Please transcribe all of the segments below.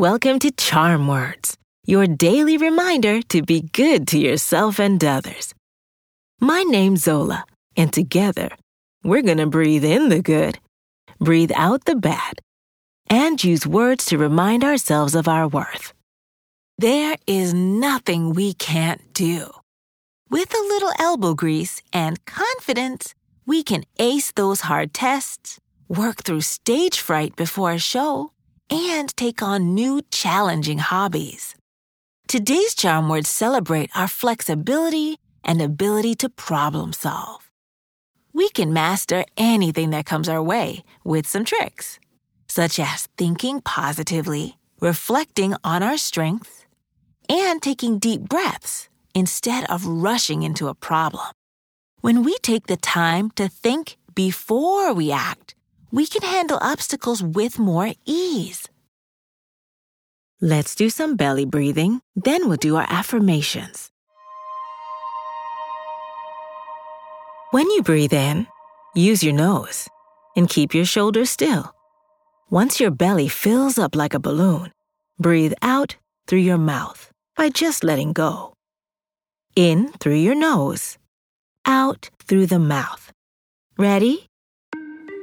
Welcome to Charm Words, your daily reminder to be good to yourself and others. My name's Zola, and together, we're going to breathe in the good, breathe out the bad, and use words to remind ourselves of our worth. There is nothing we can't do. With a little elbow grease and confidence, we can ace those hard tests, work through stage fright before a show, and take on new challenging hobbies. Today's charm words celebrate our flexibility and ability to problem solve. We can master anything that comes our way with some tricks, such as thinking positively, reflecting on our strengths, and taking deep breaths instead of rushing into a problem. When we take the time to think before we act, we can handle obstacles with more ease. Let's do some belly breathing, then we'll do our affirmations. When you breathe in, use your nose and keep your shoulders still. Once your belly fills up like a balloon, breathe out through your mouth by just letting go. In through your nose, out through the mouth. Ready?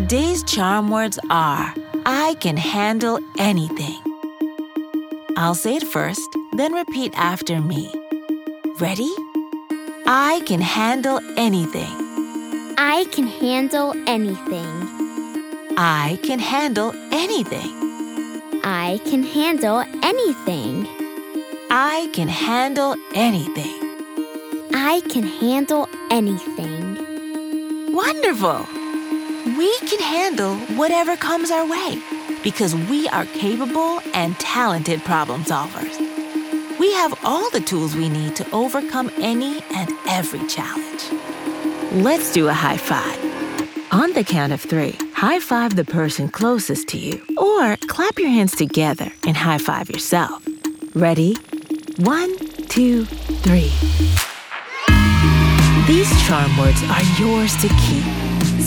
Today's charm words are I can handle anything. I'll say it first, then repeat after me. Ready? I can handle anything. I can handle anything. I can handle anything. I can handle anything. I can handle anything. I can handle anything. Wonderful! We can handle whatever comes our way because we are capable and talented problem solvers. We have all the tools we need to overcome any and every challenge. Let's do a high five. On the count of three, high five the person closest to you, or clap your hands together and high five yourself. Ready? One, two, three. These charm words are yours to keep.